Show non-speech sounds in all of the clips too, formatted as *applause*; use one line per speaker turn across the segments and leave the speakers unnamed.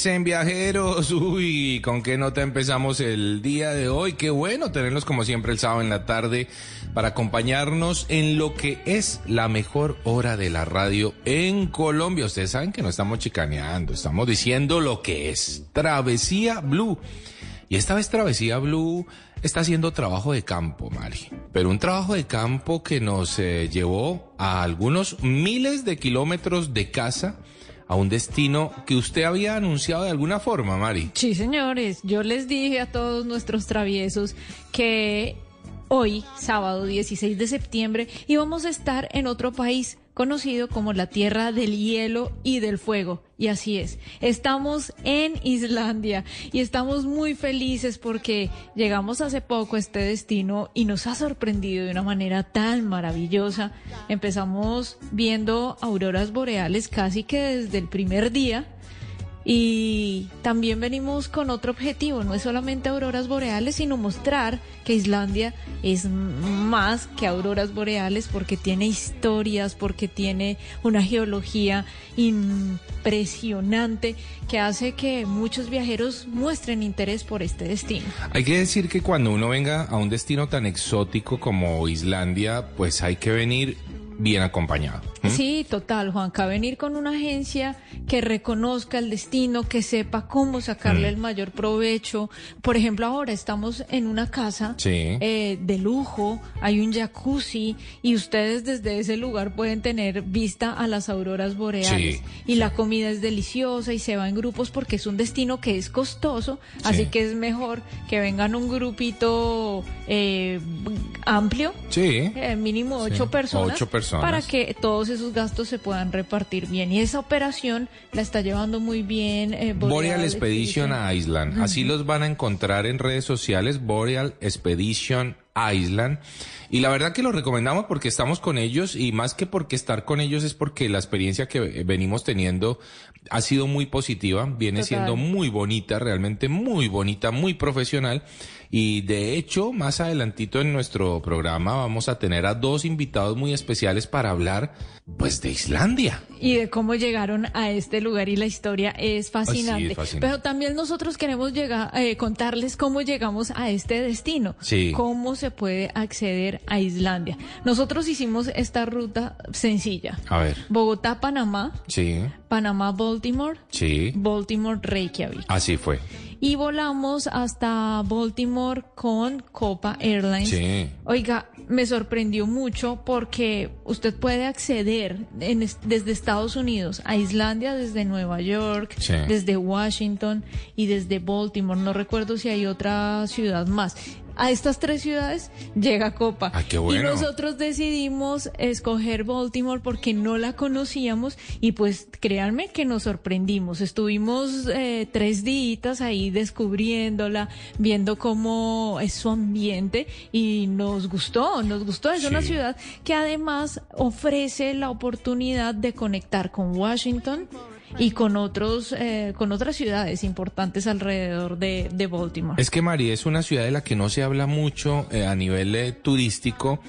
dicen viajeros? *laughs* Uy, ¿con qué nota empezamos el día de hoy? Qué bueno tenerlos como siempre el sábado en la tarde para acompañarnos en lo que es la mejor hora de la radio en Colombia. Ustedes saben que no estamos chicaneando, estamos diciendo lo que es Travesía Blue. Y esta vez Travesía Blue está haciendo trabajo de campo, Mari. Pero un trabajo de campo que nos eh, llevó a algunos miles de kilómetros de casa a un destino que usted había anunciado de alguna forma, Mari.
Sí, señores, yo les dije a todos nuestros traviesos que hoy, sábado 16 de septiembre, íbamos a estar en otro país conocido como la Tierra del Hielo y del Fuego. Y así es, estamos en Islandia y estamos muy felices porque llegamos hace poco a este destino y nos ha sorprendido de una manera tan maravillosa. Empezamos viendo auroras boreales casi que desde el primer día. Y también venimos con otro objetivo, no es solamente auroras boreales, sino mostrar que Islandia es más que auroras boreales porque tiene historias, porque tiene una geología impresionante que hace que muchos viajeros muestren interés por este destino.
Hay que decir que cuando uno venga a un destino tan exótico como Islandia, pues hay que venir bien acompañado. ¿m?
Sí, total, Juanca, venir con una agencia que reconozca el destino, que sepa cómo sacarle el mayor provecho. Por ejemplo, ahora estamos en una casa
Sí.
eh, de lujo, hay un jacuzzi y ustedes desde ese lugar pueden tener vista a las auroras boreales.
Sí,
y la comida es deliciosa y se va en grupos porque es un destino que es costoso, así que es mejor que vengan un grupito eh, amplio
Sí.
eh, mínimo ocho personas,
ocho personas.
Para que todos esos gastos se puedan repartir bien. Y esa operación la está llevando muy bien eh,
Boreal Expedition Island. Así los van a encontrar en redes sociales, Boreal Expedition Island. Y la verdad que lo recomendamos porque estamos con ellos y más que porque estar con ellos es porque la experiencia que eh, venimos teniendo ha sido muy positiva, viene
Total.
siendo muy bonita, realmente muy bonita, muy profesional. Y de hecho, más adelantito en nuestro programa vamos a tener a dos invitados muy especiales para hablar, pues, de Islandia.
Y de cómo llegaron a este lugar y la historia es fascinante.
Ay, sí, es fascinante.
Pero también nosotros queremos llegar, eh, contarles cómo llegamos a este destino.
Sí.
Cómo se puede acceder a Islandia. Nosotros hicimos esta ruta sencilla.
A ver.
Bogotá-Panamá,
Sí,
Panamá-Baltimore,
sí.
Baltimore-Reykjavik.
Así fue.
Y volamos hasta Baltimore con Copa Airlines.
Sí.
Oiga, me sorprendió mucho porque usted puede acceder en es- desde Estados Unidos a Islandia, desde Nueva York,
Sí.
desde Washington y desde Baltimore. No recuerdo si hay otra ciudad más. A estas tres ciudades llega Copa.
Ah, qué bueno.
Y nosotros decidimos escoger Baltimore porque no la conocíamos y pues créanme que nos sorprendimos. Estuvimos eh, tres días ahí descubriéndola, viendo cómo es su ambiente y nos gustó, nos gustó. Es una ciudad que además ofrece la oportunidad de conectar con Washington y con otros, eh, con otras ciudades importantes alrededor de, de Baltimore.
Es que Mari es una ciudad de la que no se habla mucho eh, a nivel eh, turístico.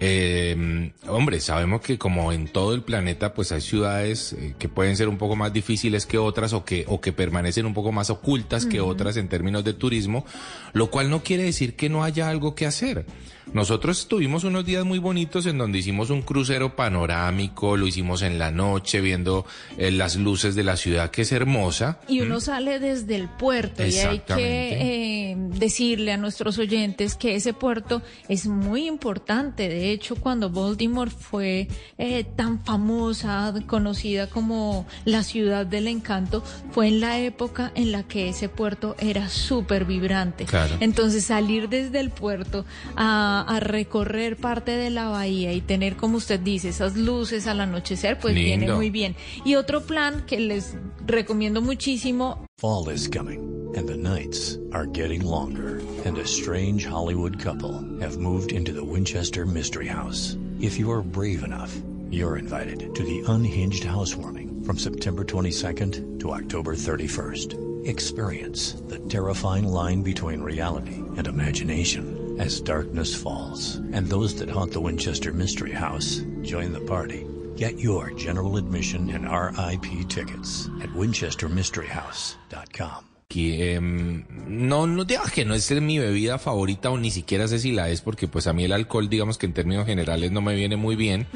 Eh, hombre, sabemos que como en todo el planeta, pues hay ciudades eh, que pueden ser un poco más difíciles que otras o que, o que permanecen un poco más ocultas que otras en términos de turismo, lo cual no quiere decir que no haya algo que hacer. Nosotros tuvimos unos días muy bonitos en donde hicimos un crucero panorámico, lo hicimos en la noche viendo eh, las luces de la ciudad que es hermosa.
Y uno sale desde el puerto y hay que eh, decirle a nuestros oyentes que ese puerto es muy importante. De hecho, cuando Baltimore fue eh, tan famosa, conocida como la ciudad del encanto, fue en la época en la que ese puerto era súper vibrante.
Claro.
Entonces salir desde el puerto a, a recorrer parte de la bahía y tener, como usted dice, esas luces al anochecer, pues
Lindo.
viene muy bien. Y otro plan que les recomiendo muchísimo
Fall is coming, and the nights are getting longer, and a strange Hollywood couple have moved into the Winchester Mystery House. If you are brave enough, you're invited to the Unhinged Housewarming from September 22nd to October 31st. Experience the terrifying line between reality and imagination as darkness falls, and those that haunt the Winchester Mystery House join the party. Get your general admission and RIP tickets at winchestermysteryhouse.com.
em, no, no digamos que no es mi bebida favorita o ni siquiera sé si la es porque pues a mí el alcohol digamos que en términos generales no me viene muy bien,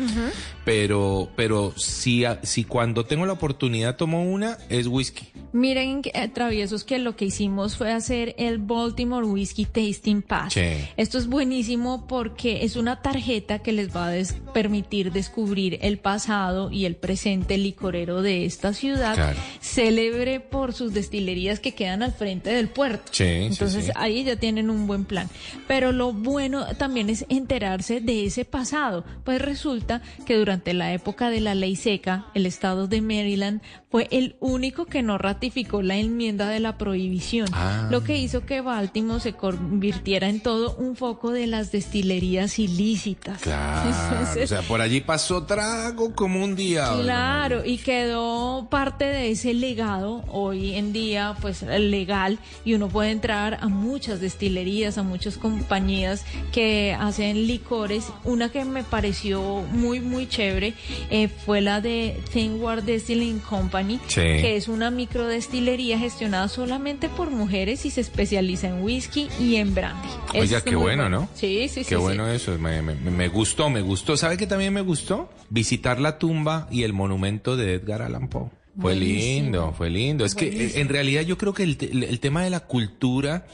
pero pero si, si cuando tengo la oportunidad tomo una es whisky.
Miren, eh, traviesos, que lo que hicimos fue hacer el Baltimore Whiskey Tasting Pass.
Sí.
Esto es buenísimo porque es una tarjeta que les va a des- permitir descubrir el pasado y el presente licorero de esta ciudad,
Claro.
célebre por sus destilerías que quedan al frente del puerto.
Sí,
Entonces
sí.
ahí ya tienen un buen plan. Pero lo bueno también es enterarse de ese pasado. Pues resulta que durante la época de la ley seca, el estado de Maryland fue el único que no ratificó la enmienda de la prohibición,
Ah.
lo que hizo que Baltimore se convirtiera en todo un foco de las destilerías ilícitas.
Claro, *laughs* o sea, por allí pasó trago como un día.
Claro, y quedó parte de ese legado hoy en día, pues legal, y uno puede entrar a muchas destilerías, a muchas compañías que hacen licores. Una que me pareció muy, muy chévere eh, fue la de Thinward Distilling Company,
Sí.
que es una microdestilería gestionada solamente por mujeres y se especializa en whisky y en brandy.
Oiga, qué bueno, ¿no?
Sí, sí, sí.
Qué
sí.
bueno eso, me, me- me gustó, me gustó. ¿Sabe qué también me gustó? Visitar la tumba y el monumento de Edgar Allan Poe. Fue
Buenísimo.
lindo, fue lindo. Es que en realidad yo creo que el, el tema de la cultura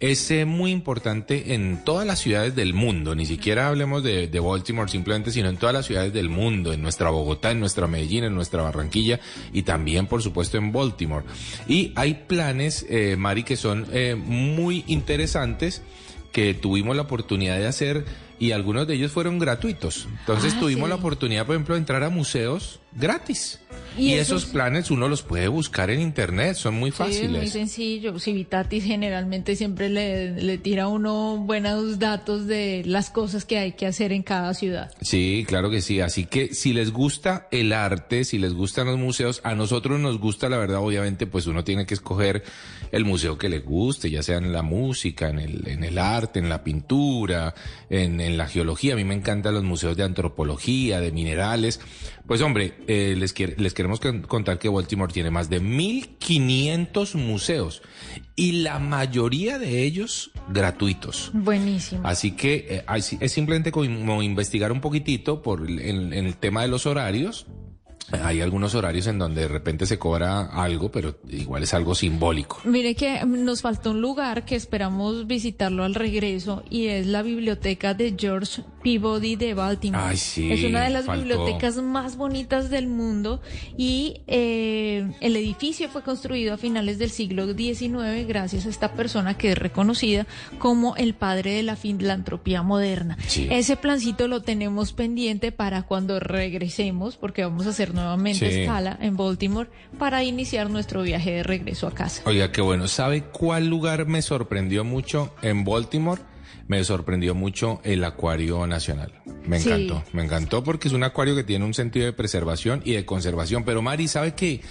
es eh, muy importante en todas las ciudades del mundo. Ni siquiera hablemos de, de Baltimore simplemente, sino en todas las ciudades del mundo. En nuestra Bogotá, en nuestra Medellín, en nuestra Barranquilla y también, por supuesto, en Baltimore. Y hay planes, eh, Mari, que son eh, muy interesantes que tuvimos la oportunidad de hacer y algunos de ellos fueron gratuitos. Entonces
Ah,
tuvimos
sí.
la oportunidad, por ejemplo, de entrar a museos gratis.
Y
Y,
esos-
esos planes uno los puede buscar en internet, son muy
Sí, muy
fáciles.
sencillo. Civitatis generalmente siempre le, le tira a uno buenos datos de las cosas que hay que hacer en cada ciudad.
Sí, claro que sí. Así que si les gusta el arte, si les gustan los museos, a nosotros nos gusta, la verdad, obviamente, pues uno tiene que escoger el museo que le guste, ya sea en la música, en el, en el arte, en la pintura, en, en la geología. A mí me encantan los museos de antropología, de minerales. Pues hombre, eh, les, quiere- les queremos con- contar que Baltimore tiene más de 1.500 museos y la mayoría de ellos gratuitos.
Buenísimo.
Así que eh, es simplemente como investigar un poquitito por el, en- en el tema de los horarios. Hay algunos horarios en donde de repente se cobra algo, pero igual es algo simbólico.
Mire que nos faltó un lugar que esperamos visitarlo al regreso y es la biblioteca de George Peabody de Baltimore.
Ay, sí,
es una de las
faltó.
bibliotecas más bonitas del mundo y eh, el edificio fue construido a finales del siglo XIX gracias a esta persona que es reconocida como el padre de la filantropía moderna.
Sí.
Ese plancito lo tenemos pendiente para cuando regresemos porque vamos a hacer nuevamente
Sí.
escala en Baltimore para iniciar nuestro viaje de regreso a casa.
Oiga, qué bueno. ¿Sabe cuál lugar me sorprendió mucho en Baltimore? me sorprendió mucho el Acuario Nacional. Me
Sí.
encantó, me encantó porque es un acuario que tiene un sentido de preservación y de conservación. Pero Mari, ¿sabe qué?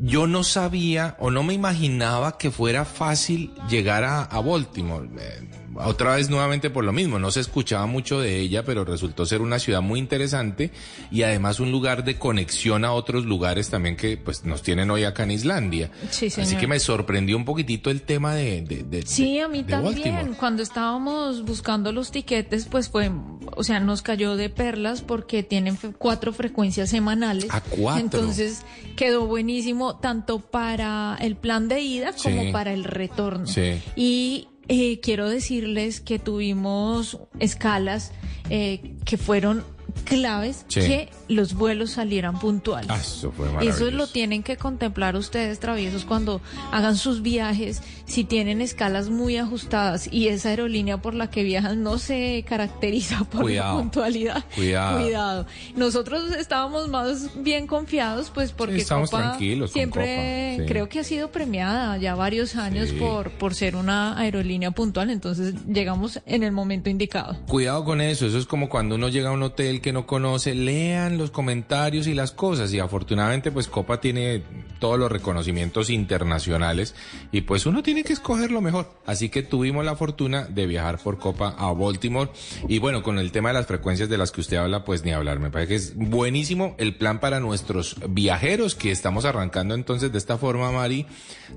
Yo no sabía o no me imaginaba que fuera fácil llegar a, a Baltimore. Eh, otra vez nuevamente por lo mismo, no se escuchaba mucho de ella, pero resultó ser una ciudad muy interesante y además un lugar de conexión a otros lugares también que pues nos tienen hoy acá en Islandia.
Sí,
Así
señor.
que me sorprendió un poquitito el tema de... de- de-
Sí,
de-
a mí también.
Baltimore.
Cuando estábamos buscando los tiquetes, pues fue, o sea, nos cayó de perlas porque tienen cuatro frecuencias semanales.
Ah, cuatro.
Entonces quedó buenísimo tanto para el plan de ida como
Sí.
para el retorno.
Sí.
Y eh, quiero decirles que tuvimos escalas eh, que fueron claves
Sí.
que los vuelos salieran puntuales.
Ah, eso fue
Eso lo tienen que contemplar ustedes, traviesos, cuando hagan sus viajes. Si tienen escalas muy ajustadas y esa aerolínea por la que viajan no se caracteriza *laughs* por
Cuidado.
la puntualidad.
Cuidado.
Cuidado. Nosotros estábamos más bien confiados, pues porque
estamos
Copa
tranquilos con
siempre
Copa, sí.
creo que ha sido premiada ya varios años por, por ser una aerolínea puntual. Entonces llegamos en el momento indicado.
Cuidado con eso, eso es como cuando uno llega a un hotel que no conoce, lean los comentarios y las cosas. Y afortunadamente pues Copa tiene todos los reconocimientos internacionales y pues uno tiene que escoger lo mejor. Así que tuvimos la fortuna de viajar por Copa a Baltimore. Y bueno, con el tema de las frecuencias de las que usted habla pues ni hablar, me parece que es buenísimo el plan para nuestros viajeros que estamos arrancando entonces de esta forma, Mari,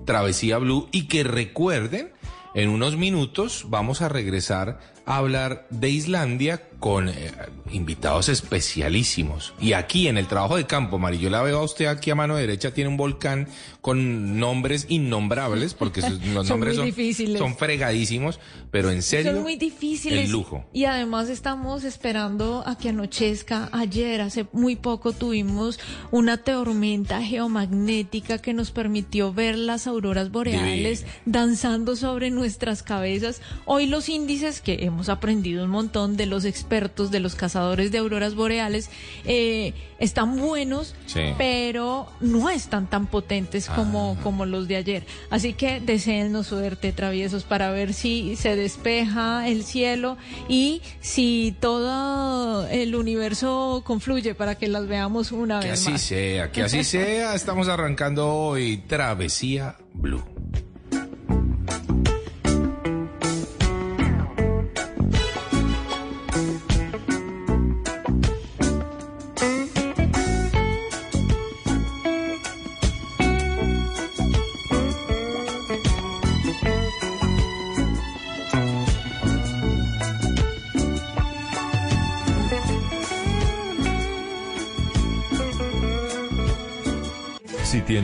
Travesía Blue. Y que recuerden en unos minutos vamos a regresar a hablar de Islandia con eh, invitados especialísimos. Y aquí en el trabajo de campo, Mari, yo la veo a usted aquí a mano derecha, tiene un volcán con nombres innombrables, porque *laughs* los
Son
nombres son,
difíciles.
son fregadísimos, pero en serio,
Son muy difíciles.
el lujo.
Y además estamos esperando a que anochezca. Ayer, hace muy poco, tuvimos una tormenta geomagnética que nos permitió ver las auroras boreales danzando sobre nuestras cabezas. Hoy los índices, que hemos aprendido un montón de los expertos, de los cazadores de auroras boreales, eh, están buenos,
Sí.
pero no están tan potentes como, como los de ayer. Así que deseennos suerte, traviesos, para ver si se despeja el cielo y si todo el universo confluye para que las veamos una
que
vez
así
más.
sea, que así sea. Estamos arrancando hoy Travesía Blue.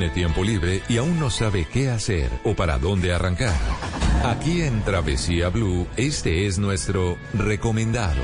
Tiempo libre y aún no sabe qué hacer o para dónde arrancar. Aquí en Travesía Blue, este es nuestro recomendado.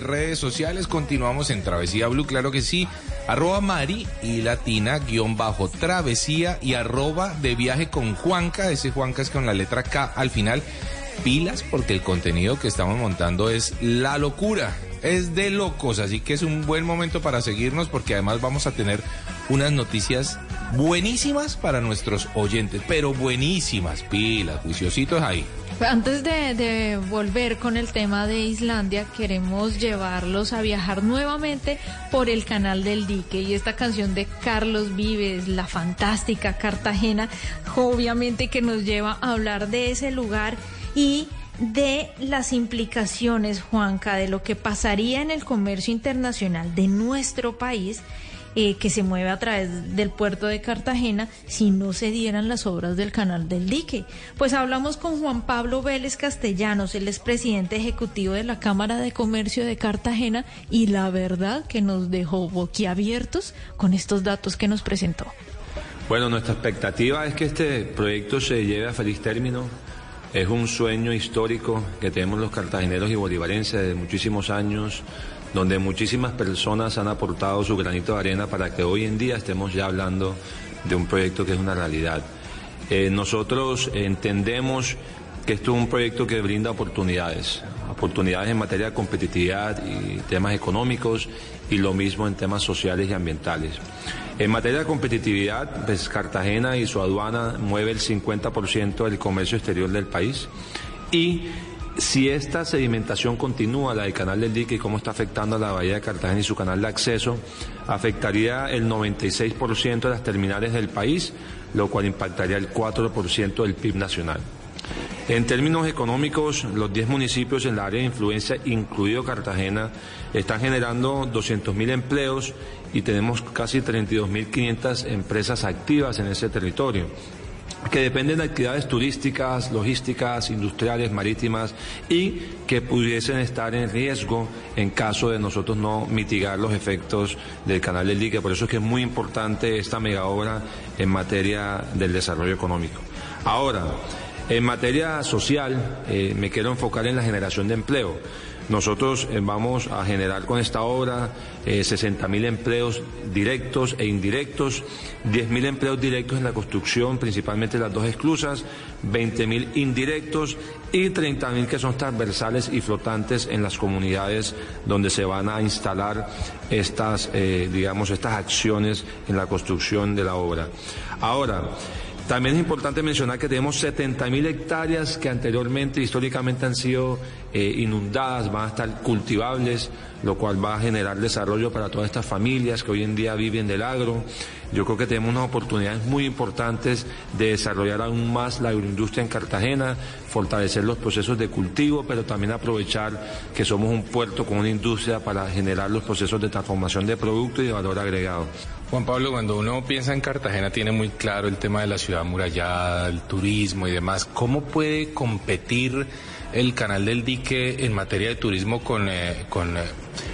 Redes sociales, continuamos en Travesía Blue, claro que sí, arroba Mari y Latina, guion bajo Travesía y arroba de viaje con Juanca, ese Juanca es con la letra K al final, pilas porque el contenido que estamos montando es la locura, es de locos, así que es un buen momento para seguirnos porque además vamos a tener unas noticias buenísimas para nuestros oyentes, pero buenísimas, pilas, juiciositos ahí.
Antes de, volver con el tema de Islandia, queremos llevarlos a viajar nuevamente por el canal del dique. Y esta canción de Carlos Vives, la fantástica Cartagena, obviamente que nos lleva a hablar de ese lugar y de las implicaciones, Juanca, de lo que pasaría en el comercio internacional de nuestro país eh, que se mueve a través del puerto de Cartagena si no se dieran las obras del canal del dique. Pues hablamos con Juan Pablo Vélez Castellanos, él es presidente ejecutivo de la Cámara de Comercio de Cartagena y la verdad que nos dejó boquiabiertos con estos datos que nos presentó.
Bueno, nuestra expectativa es que este proyecto se lleve a feliz término. Es un sueño histórico que tenemos los cartageneros y bolivarenses de muchísimos años, donde muchísimas personas han aportado su granito de arena para que hoy en día estemos ya hablando de un proyecto que es una realidad. Eh, nosotros entendemos que esto es un proyecto que brinda oportunidades, oportunidades en materia de competitividad y temas económicos y lo mismo en temas sociales y ambientales. En materia de competitividad, pues Cartagena y su aduana mueve el 50% del comercio exterior del país y si esta sedimentación continúa, la del canal del dique y cómo está afectando a la bahía de Cartagena y su canal de acceso, afectaría el 96% de las terminales del país, lo cual impactaría el 4% del PIB nacional. En términos económicos, los 10 municipios en la área de influencia, incluido Cartagena, están generando 200.000 empleos y tenemos casi 32.500 empresas activas en ese territorio que dependen de actividades turísticas, logísticas, industriales, marítimas y que pudiesen estar en riesgo en caso de nosotros no mitigar los efectos del canal del dique. Por eso es que es muy importante esta mega obra en materia del desarrollo económico. Ahora, en materia social, eh, me quiero enfocar en la generación de empleo. Nosotros eh, vamos a generar con esta obra eh, 60.000 empleos directos e indirectos, 10.000 empleos directos en la construcción, principalmente las dos esclusas, 20.000 indirectos y 30.000 que son transversales y flotantes en las comunidades donde se van a instalar estas, eh, digamos, estas acciones en la construcción de la obra. Ahora, también es importante mencionar que tenemos 70.000 hectáreas que anteriormente, históricamente, han sido eh, inundadas, van a estar cultivables, lo cual va a generar desarrollo para todas estas familias que hoy en día viven del agro. Yo creo que tenemos unas oportunidades muy importantes de desarrollar aún más la agroindustria en Cartagena, fortalecer los procesos de cultivo, pero también aprovechar que somos un puerto con una industria para generar los procesos de transformación de producto y de valor agregado.
Juan Pablo, cuando uno piensa en Cartagena tiene muy claro el tema de la ciudad murallada, el turismo y demás. ¿Cómo puede competir el canal del dique en materia de turismo con, eh, con, eh,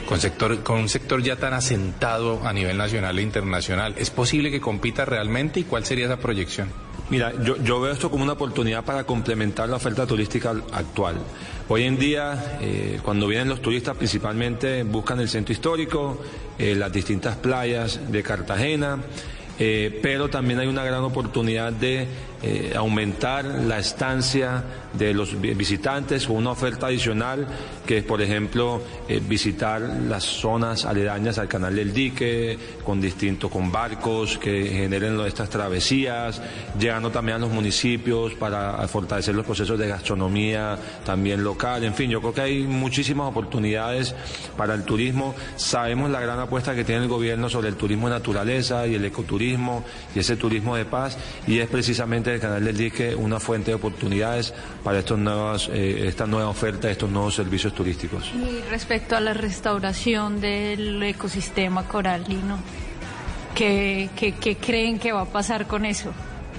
con, sector, con un sector ya tan asentado a nivel nacional e internacional? ¿Es posible que compita realmente y cuál sería esa proyección?
Mira, yo, yo veo esto como una oportunidad para complementar la oferta turística actual. Hoy en día, eh, cuando vienen los turistas, principalmente buscan el centro histórico, las distintas playas de Cartagena, pero también hay una gran oportunidad de eh, aumentar la estancia de los vi- visitantes con una oferta adicional que es, por ejemplo, eh, visitar las zonas aledañas al canal del dique con distintos, con barcos que generen estas travesías, llegando también a los municipios para fortalecer los procesos de gastronomía también local. En fin, yo creo que hay muchísimas oportunidades para el turismo. Sabemos la gran apuesta que tiene el gobierno sobre el turismo de naturaleza y el ecoturismo y ese turismo de paz y es precisamente el canal del dique una fuente de oportunidades para estos nuevas, eh, esta nueva oferta, estos nuevos servicios turísticos.
Y respecto a la restauración del ecosistema coralino, ¿qué, qué, qué creen que va a pasar con eso?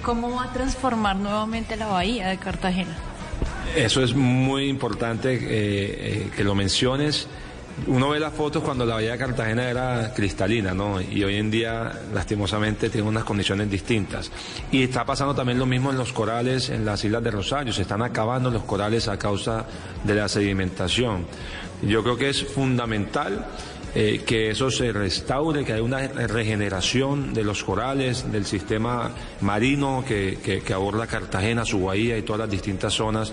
¿Cómo va a transformar nuevamente la bahía de Cartagena?
Eso es muy importante eh, eh, que lo menciones. Uno ve las fotos cuando la bahía de Cartagena era cristalina, ¿no? Y hoy en día, lastimosamente, tiene unas condiciones distintas. Y está pasando también lo mismo en los corales en las islas de Rosario. Se están acabando los corales a causa de la sedimentación. Yo creo que es fundamental eh, que eso se restaure, que haya una regeneración de los corales, del sistema marino que, que, que aborda Cartagena, su bahía y todas las distintas zonas,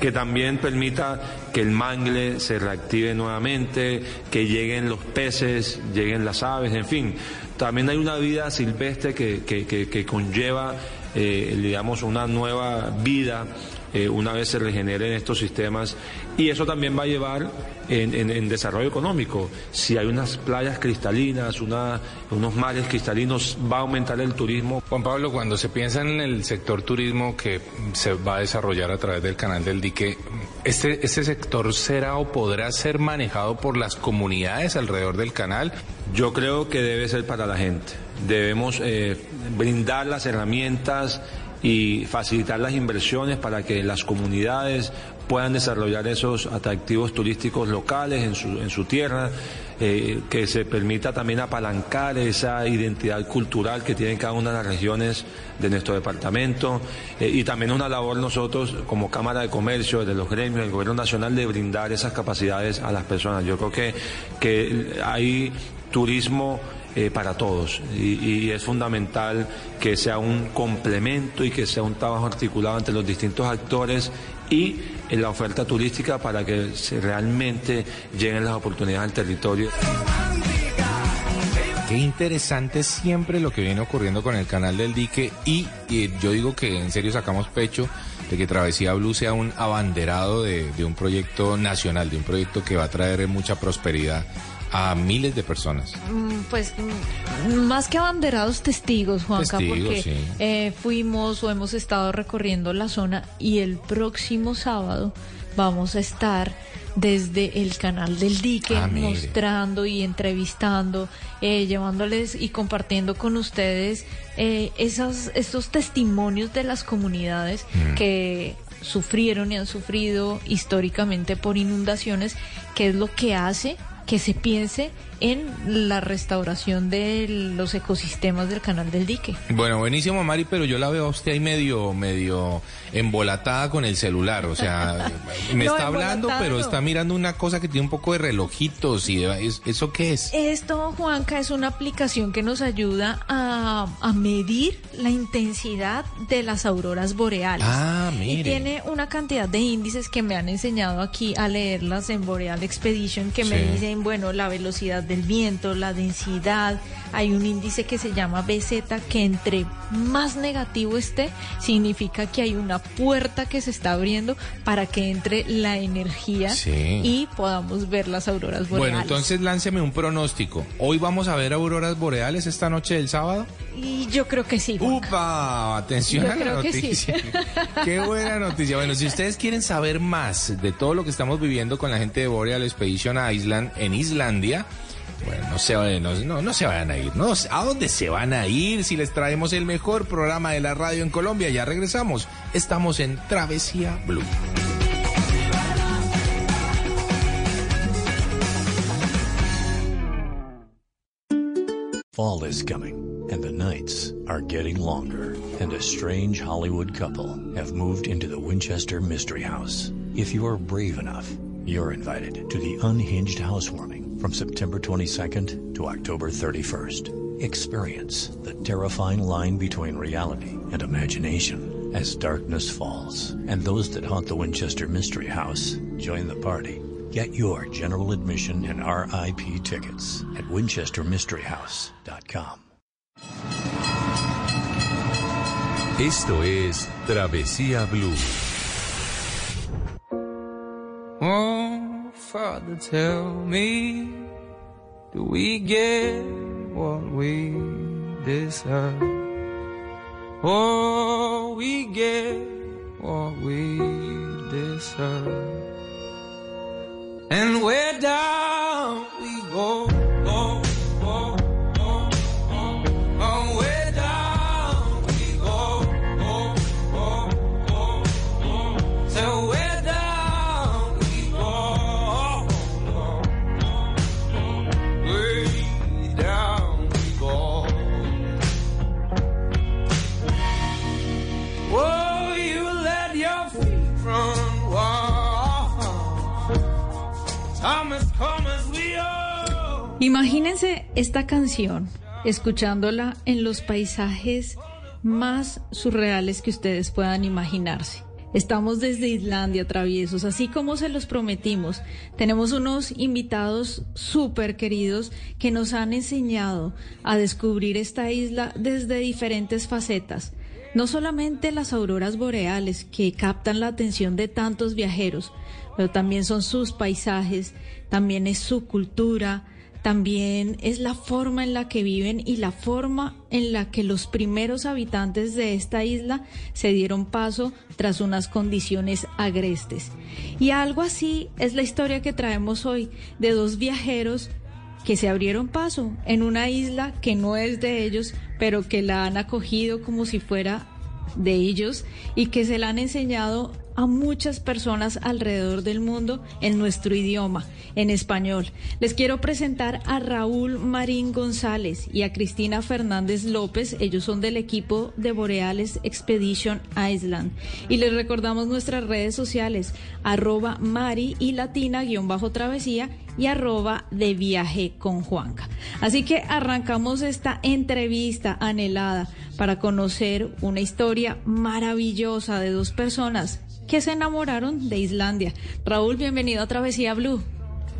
que también permita que el mangle se reactive nuevamente, que lleguen los peces, lleguen las aves, en fin. También hay una vida silvestre que, que, conlleva, eh, digamos, una nueva vida eh, una vez se regeneren estos sistemas y eso también va a llevar en, en- en desarrollo económico. Si hay unas playas cristalinas, una- unos mares cristalinos, va a aumentar el turismo.
Juan Pablo, cuando se piensa en el sector turismo que se va a desarrollar a través del canal del dique, ¿este, este sector será o podrá ser manejado por las comunidades alrededor del canal?
Yo creo que debe ser para la gente. Debemos eh, brindar las herramientas y facilitar las inversiones para que las comunidades puedan desarrollar esos atractivos turísticos locales en su, en su tierra, eh, que se permita también apalancar esa identidad cultural que tienen cada una de las regiones de nuestro departamento eh, y también una labor nosotros como Cámara de Comercio, de los gremios, del Gobierno Nacional, de brindar esas capacidades a las personas. Yo creo que, que hay turismo eh, para todos y, es fundamental que sea un complemento y que sea un trabajo articulado entre los distintos actores y en la oferta turística para que se realmente lleguen las oportunidades al territorio.
Qué interesante siempre lo que viene ocurriendo con el canal del dique y, yo digo que en serio sacamos pecho de que Travesía Blue sea un abanderado de, de un proyecto nacional, de un proyecto que va a traer mucha prosperidad a miles de personas.
Mm, Pues mm, más que abanderados testigos, Juanca,
Testigos,
porque
sí.
eh, fuimos o hemos estado recorriendo la zona y el próximo sábado vamos a estar desde el canal del dique
Ah,
mostrando y entrevistando, eh, llevándoles y compartiendo con ustedes eh, esas, estos testimonios de las comunidades
Mm.
que sufrieron y han sufrido históricamente por inundaciones, que es lo que hace que se piense en la restauración de los ecosistemas del canal del dique.
Bueno, buenísimo, Mari, pero yo la veo a usted ahí medio, medio embolatada con el celular. O sea, *laughs* me
No,
está hablando, pero
no.
está mirando una cosa que tiene un poco de relojitos y de- ¿es- ¿eso qué es?
Esto, Juanca, es una aplicación que nos ayuda a, a medir la intensidad de las auroras boreales.
Ah,
Y
mire.
tiene una cantidad de índices que me han enseñado aquí a leerlas en Boreal Expedition que me
Sí.
Dicen, bueno, la velocidad del viento, la densidad. Hay un índice que se llama BZ que entre más negativo esté, significa que hay una puerta que se está abriendo para que entre la energía
Sí.
y podamos ver las auroras boreales.
Bueno, entonces lánceme un pronóstico. ¿Hoy vamos a ver auroras boreales esta noche del sábado?
Y yo creo que sí. Juanca.
¡Upa! Atención
Yo
a la
sí.
noticia. *laughs* Qué buena noticia. Bueno, si ustedes quieren saber más de todo lo que estamos viviendo con la gente de Boreal Expedition Island en Islandia, bueno, no se, no, no, no se vayan a ir. No, ¿A dónde se van a ir si les traemos el mejor programa de la radio en Colombia? Ya regresamos. Estamos en Travesía Blue.
Fall is coming, and the nights are getting longer, and a strange Hollywood couple have moved into the Winchester Mystery House. If you're brave enough, you're invited to the Unhinged Housewarming from September 22nd to October 31st. Experience the terrifying line between reality and imagination as darkness falls, and those that haunt the Winchester Mystery House join the party. Get your general admission and RIP tickets at winchestermysteryhouse.com.
Esto es Travesía Blue.
Oh, Father, tell me, do we get what we deserve? Oh, we get what we deserve. And where down we go,
Imagínense esta canción, escuchándola en los paisajes más surreales que ustedes puedan imaginarse. Estamos desde Islandia, traviesos, así como se los prometimos. Tenemos unos invitados súper queridos que nos han enseñado a descubrir esta isla desde diferentes facetas. no solamente las auroras boreales que captan la atención de tantos viajeros, pero también son sus paisajes, también es su cultura, también es la forma en la que viven y la forma en la que los primeros habitantes de esta isla se dieron paso tras unas condiciones agrestes. Y algo así es la historia que traemos hoy de dos viajeros que se abrieron paso en una isla que no es de ellos, pero que la han acogido como si fuera de ellos y que se la han enseñado a muchas personas alrededor del mundo en nuestro idioma, en español. Les quiero presentar a Raúl Marín González y a Cristina Fernández López. Ellos son del equipo de Boreales Expedition Island. Y les recordamos nuestras redes sociales, arroba Mari y Latina guion bajo travesía y arroba de viaje con Juanca. Así que arrancamos esta entrevista anhelada para conocer una historia maravillosa de dos personas que se enamoraron de Islandia. Raúl, bienvenido a Travesía Blue.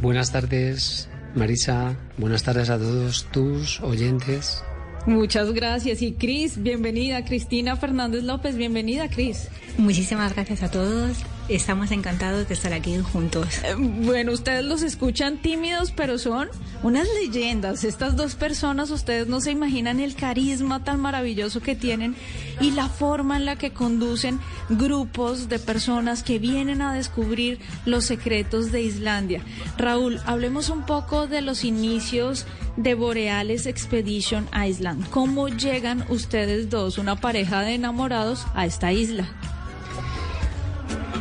Buenas tardes, Marisa. Buenas tardes a todos tus oyentes.
Muchas gracias. Y Cris, bienvenida. Cristina Fernández López, bienvenida, Cris.
Muchísimas gracias a todos. Estamos encantados de estar aquí juntos.
Eh, Bueno, ustedes los escuchan tímidos, pero son unas leyendas. Estas dos personas, ustedes no se imaginan el carisma tan maravilloso que tienen y la forma en la que conducen grupos de personas que vienen a descubrir los secretos de Islandia. Raúl, hablemos un poco de los inicios de Boreales Expedition Island. ¿Cómo llegan ustedes dos, una pareja de enamorados, a esta isla?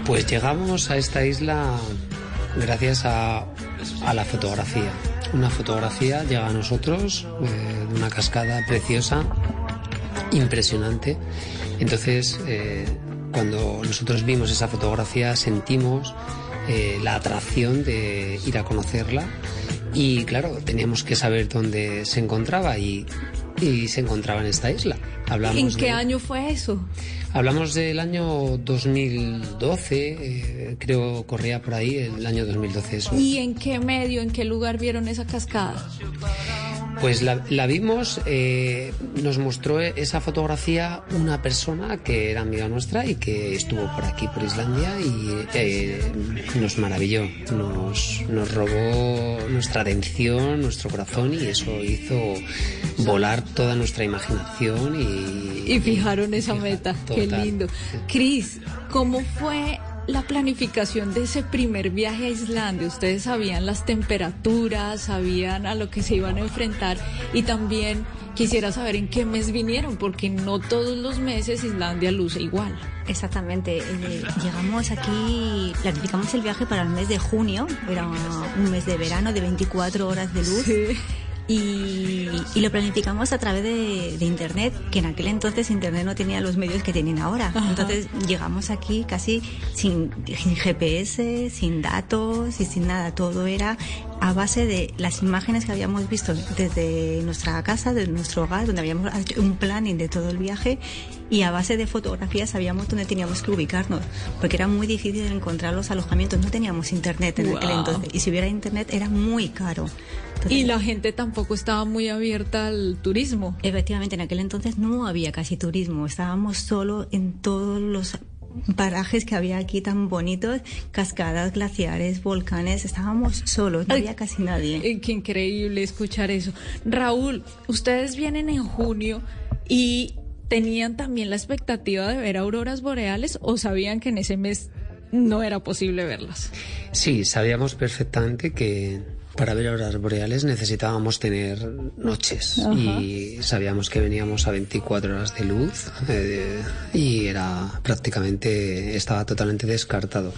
Pues llegamos a esta isla gracias a, a la fotografía. Una fotografía llega a nosotros eh, de una cascada preciosa, impresionante. Entonces, eh, cuando nosotros vimos esa fotografía, sentimos eh, la atracción de ir a conocerla. Y claro, teníamos que saber dónde se encontraba y, y se encontraba en esta isla. Hablamos
¿En qué
de-
año fue eso?
Hablamos del año 2012, eh, creo corría por ahí el año 2012 eso.
¿Y en qué medio, en qué lugar vieron esa cascada?
Pues la, la vimos, eh, nos mostró esa fotografía una persona que era amiga nuestra y que estuvo por aquí, por Islandia, y eh, nos maravilló, nos, nos robó nuestra atención, nuestro corazón y eso hizo volar toda nuestra imaginación y...
Y fijaron esa meta. Qué lindo. Cris, ¿cómo fue la planificación de ese primer viaje a Islandia? Ustedes sabían las temperaturas, sabían a lo que se iban a enfrentar y también quisiera saber en qué mes vinieron, porque no todos los meses Islandia luce igual.
Exactamente. eh, llegamos aquí, planificamos el viaje para el mes de junio. Era un mes de verano de 24 horas de luz. Y, y lo planificamos a través de, de Internet, que en aquel entonces Internet no tenía los medios que tienen ahora.
Ajá.
Entonces llegamos aquí casi sin, sin GPS, sin datos y sin nada. Todo era a base de las imágenes que habíamos visto desde nuestra casa, desde nuestro hogar, donde habíamos hecho un planning de todo el viaje y a base de fotografías sabíamos dónde teníamos que ubicarnos, porque era muy difícil encontrar los alojamientos. No teníamos internet en aquel entonces y si hubiera internet era muy caro. Entonces,
Y la gente tampoco estaba muy abierta al turismo.
Efectivamente, en aquel entonces no había casi turismo, estábamos solo en todos los parajes que había aquí tan bonitos, cascadas, glaciares, volcanes, estábamos solos, no
Ay,
había casi nadie.
Eh, Qué increíble escuchar eso. Raúl, ustedes vienen en junio y tenían también la expectativa de ver auroras boreales o sabían que en ese mes no era posible verlas.
Sí, sabíamos perfectamente que para ver auroras boreales necesitábamos tener noches
Ajá.
y sabíamos que veníamos a 24 horas de luz eh, y era prácticamente estaba totalmente descartado.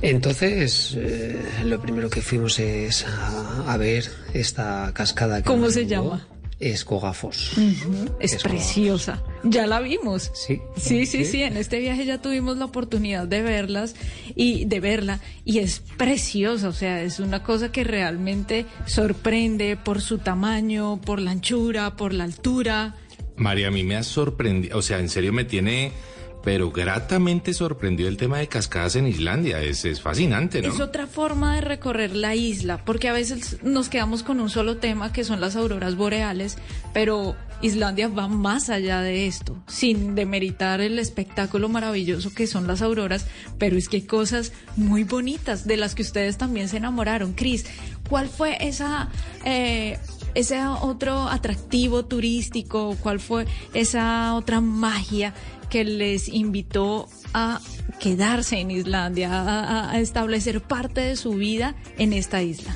Entonces, eh, lo primero que fuimos es a, a ver esta cascada. Que
¿Cómo se llama?
Escogafos.
Es
Es
preciosa. Ya la vimos.
Sí.
Sí, sí, sí. En este viaje ya tuvimos la oportunidad de verlas y de verla y es preciosa. O sea, es una cosa que realmente sorprende por su tamaño, por la anchura, por la altura.
María, a mí me ha sorprendido, o sea, en serio me tiene, pero gratamente sorprendido el tema de cascadas en Islandia. Es, es fascinante, ¿no?
Es otra forma de recorrer la isla, porque a veces nos quedamos con un solo tema, que son las auroras boreales, pero Islandia va más allá de esto, sin demeritar el espectáculo maravilloso que son las auroras, pero es que hay cosas muy bonitas de las que ustedes también se enamoraron. Cris, ¿cuál fue esa... Eh, ese otro atractivo turístico, cuál fue esa otra magia que les invitó a quedarse en Islandia, a, establecer parte de su vida en esta isla?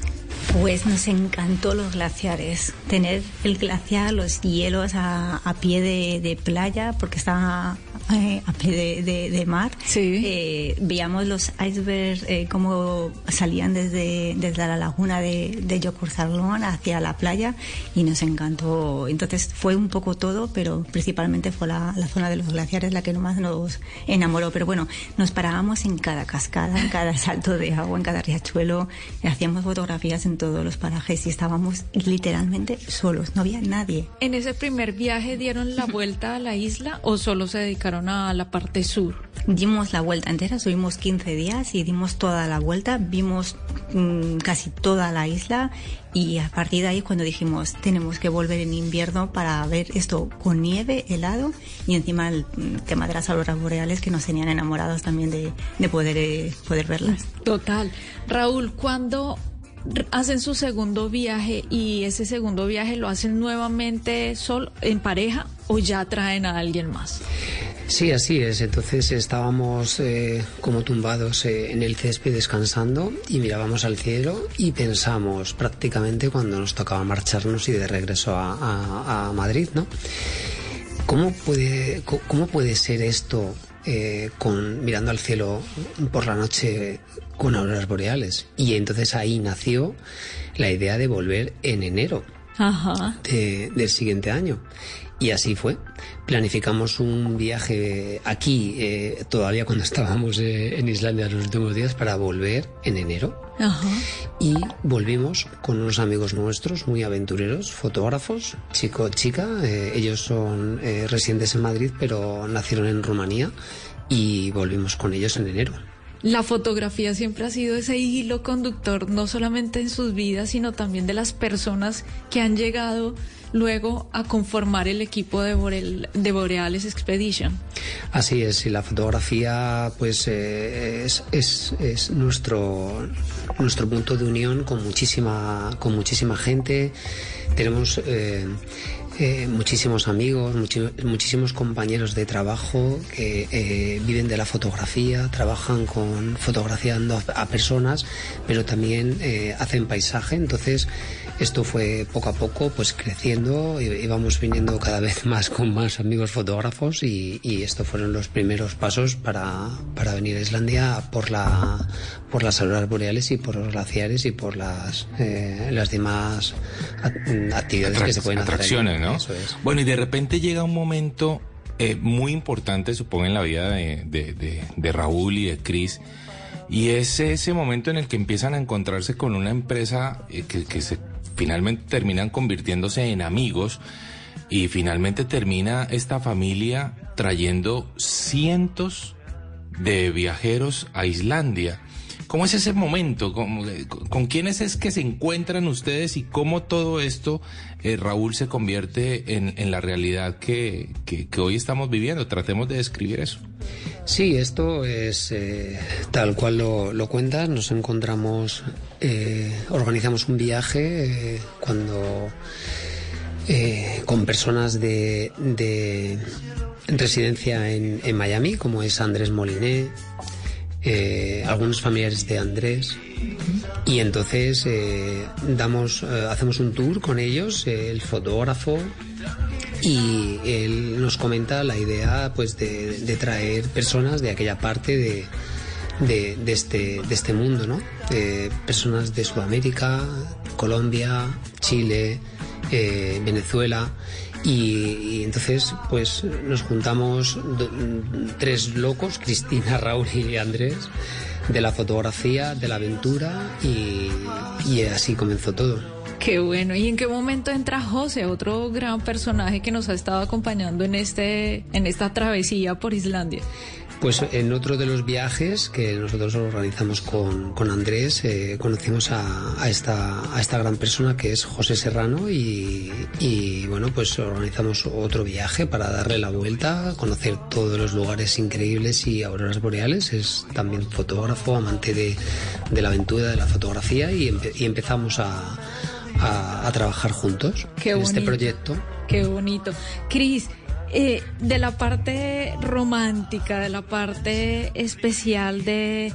Pues nos encantó los glaciares, tener el glaciar, los hielos a, pie de, de playa, porque estaba eh, a pie de, de- de mar.
Sí.
Eh, veíamos los icebergs eh, como salían desde, desde la laguna de, de Yokurzarlón hacia la playa y nos encantó. Entonces fue un poco todo, pero principalmente fue la, la zona de los glaciares la que más nos enamoró. Pero bueno, nos parábamos en cada cascada, en cada *laughs* salto de agua, en cada riachuelo, hacíamos fotografías en todos los parajes y estábamos literalmente solos, no había nadie.
¿En ese primer viaje dieron la *laughs* vuelta a la isla o solo se dedicaron a la parte sur?
Dimos la vuelta entera, estuvimos 15 días y dimos toda la vuelta, vimos mm, casi toda la isla y a partir de ahí cuando dijimos tenemos que volver en invierno para ver esto con nieve, helado y encima el mm, tema de las auroras boreales que nos tenían enamorados también de, de poder, eh, poder verlas.
Total. Raúl, ¿cuándo hacen su segundo viaje y ese segundo viaje lo hacen nuevamente solo, en pareja o ya traen a alguien más?
Sí, así es. Entonces estábamos eh, como tumbados eh, en el césped descansando y mirábamos al cielo y pensamos prácticamente cuando nos tocaba marcharnos y de regreso a, Madrid, ¿no? ¿Cómo puede, cómo puede ser esto eh, con mirando al cielo por la noche con auroras boreales? Y entonces ahí nació la idea de volver en enero
Ajá.
de- del siguiente año. Y así fue. Planificamos un viaje aquí, eh, todavía cuando estábamos eh, en Islandia los últimos días, para volver en enero.
Ajá.
Y volvimos con unos amigos nuestros muy aventureros, fotógrafos, chico, chica. eh, ellos son eh, residentes en Madrid, pero nacieron en Rumanía. Y volvimos con ellos en enero.
La fotografía siempre ha sido ese hilo conductor, no solamente en sus vidas, sino también de las personas que han llegado luego a conformar el equipo de, Boreales Expedition.
Así es, y la fotografía pues eh, es nuestro nuestro punto de unión con muchísima con muchísima gente. Tenemos eh, eh, muchísimos amigos, muchísimos compañeros de trabajo que eh, viven de la fotografía, trabajan con fotografiando a, a personas, pero también eh, hacen paisaje. Entonces esto fue poco a poco pues creciendo íbamos viniendo cada vez *laughs* más con más amigos fotógrafos y, y estos fueron los primeros pasos para, para venir a Islandia por la por las auroras boreales y por los glaciares y por las eh, las demás actividades que se pueden hacer allí.
atracciones, ¿no?
Eso es.
Bueno, y de repente llega un momento eh, muy importante, supongo, en la vida de, de- de- de Raúl y de Cris. Y es ese momento en el que empiezan a encontrarse con una empresa eh, que, que se finalmente terminan convirtiéndose en amigos y finalmente termina esta familia trayendo cientos de viajeros a Islandia. ¿Cómo es ese momento? ¿Cómo- con, quiénes es que se encuentran ustedes y cómo todo esto, eh, Raúl, se convierte en, la realidad que, hoy estamos viviendo? Tratemos de describir eso.
Sí, esto es eh, tal cual lo, lo cuentas. Nos encontramos, eh, organizamos un viaje eh, cuando eh, con personas de, de residencia en, en Miami, como es Andrés Moliné, eh, algunos familiares de Andrés. Y entonces eh, damos, eh, hacemos un tour con ellos, eh, el fotógrafo, y él nos comenta la idea pues de, traer personas de aquella parte de, de, este, de este mundo, ¿no? Personas de Sudamérica, Colombia, Chile, Venezuela. Y, entonces pues nos juntamos tres locos, Cristina, *laughs* Raúl y Andrés, de la fotografía, de la aventura y, y así comenzó todo.
Qué bueno. ¿Y en qué momento entra José, otro gran personaje que nos ha estado acompañando en este, en esta travesía por Islandia?
Pues en otro de los viajes que nosotros organizamos con, con Andrés, eh, conocimos a, a esta, a esta gran persona que es José Serrano y, y, bueno, pues organizamos otro viaje para darle la vuelta, conocer todos los lugares increíbles y auroras boreales. Es también fotógrafo, amante de, de la aventura, de la fotografía y, empe- y empezamos a, a, a trabajar juntos
Qué
en este proyecto.
Qué bonito. Cris, eh, de la parte romántica, de la parte especial de,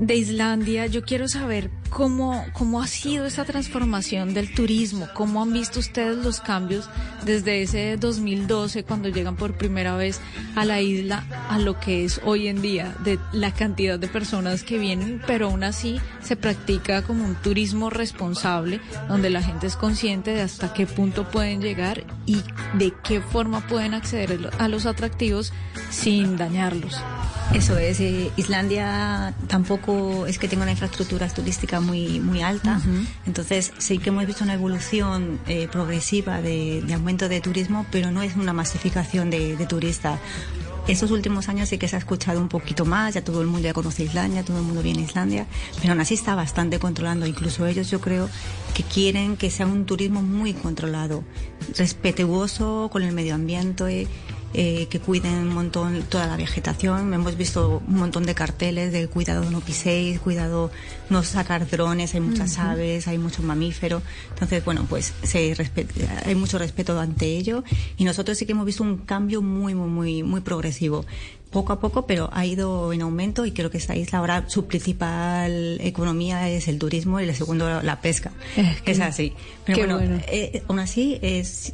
de Islandia, yo quiero saber cómo, cómo ha sido esa transformación del turismo, cómo han visto ustedes los cambios desde ese 2012 cuando llegan por primera vez a la isla a lo que es hoy en día, de la cantidad de personas que vienen, pero aún así se practica como un turismo responsable, donde la gente es consciente de hasta qué punto pueden llegar y de qué forma pueden acceder a los atractivos sin dañarlos.
Eso es, eh, Islandia tampoco es que tenga una infraestructura turística muy, muy alta, entonces sí que hemos visto una evolución eh, progresiva de, de aumento de turismo, pero no es una masificación de, de turistas. Estos últimos años sí que se ha escuchado un poquito más, ya todo el mundo ya conoce Islandia, todo el mundo viene a Islandia, pero aún así está bastante controlando. Incluso ellos yo creo que quieren que sea un turismo muy controlado, respetuoso con el medio ambiente, eh, que cuiden un montón toda la vegetación. Hemos visto un montón de carteles de cuidado no piséis, cuidado no sacar drones, hay muchas aves, hay mucho mamífero. Entonces, bueno, pues se hay mucho respeto ante ello y nosotros sí que hemos visto un cambio muy, muy, muy, muy progresivo. Poco a poco, pero ha ido en aumento y creo que esta isla ahora su principal economía es el turismo y el segundo la pesca.
Eh,
es
qué-
así. Pero bueno,
bueno.
eh, aún así, es,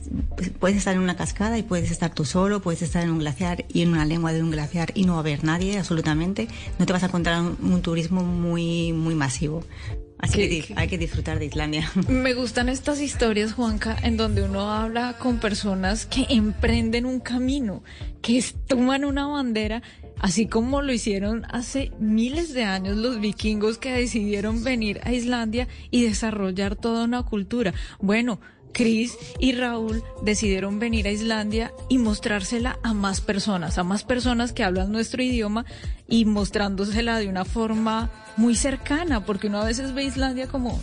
puedes estar en una cascada y puedes estar tú solo, puedes estar en un glaciar y en una lengua de un glaciar y no haber nadie, absolutamente. No te vas a encontrar un, un turismo muy, muy masivo. Así que, hay que disfrutar de Islandia. *laughs*
Me gustan estas historias, Juanca, en donde uno habla con personas que emprenden un camino, que toman una bandera, así como lo hicieron hace miles de años los vikingos que decidieron venir a Islandia y desarrollar toda una cultura. Bueno, Chris y Raúl decidieron venir a Islandia y mostrársela a más personas, a más personas que hablan nuestro idioma y mostrándosela de una forma muy cercana, porque uno a veces ve Islandia como,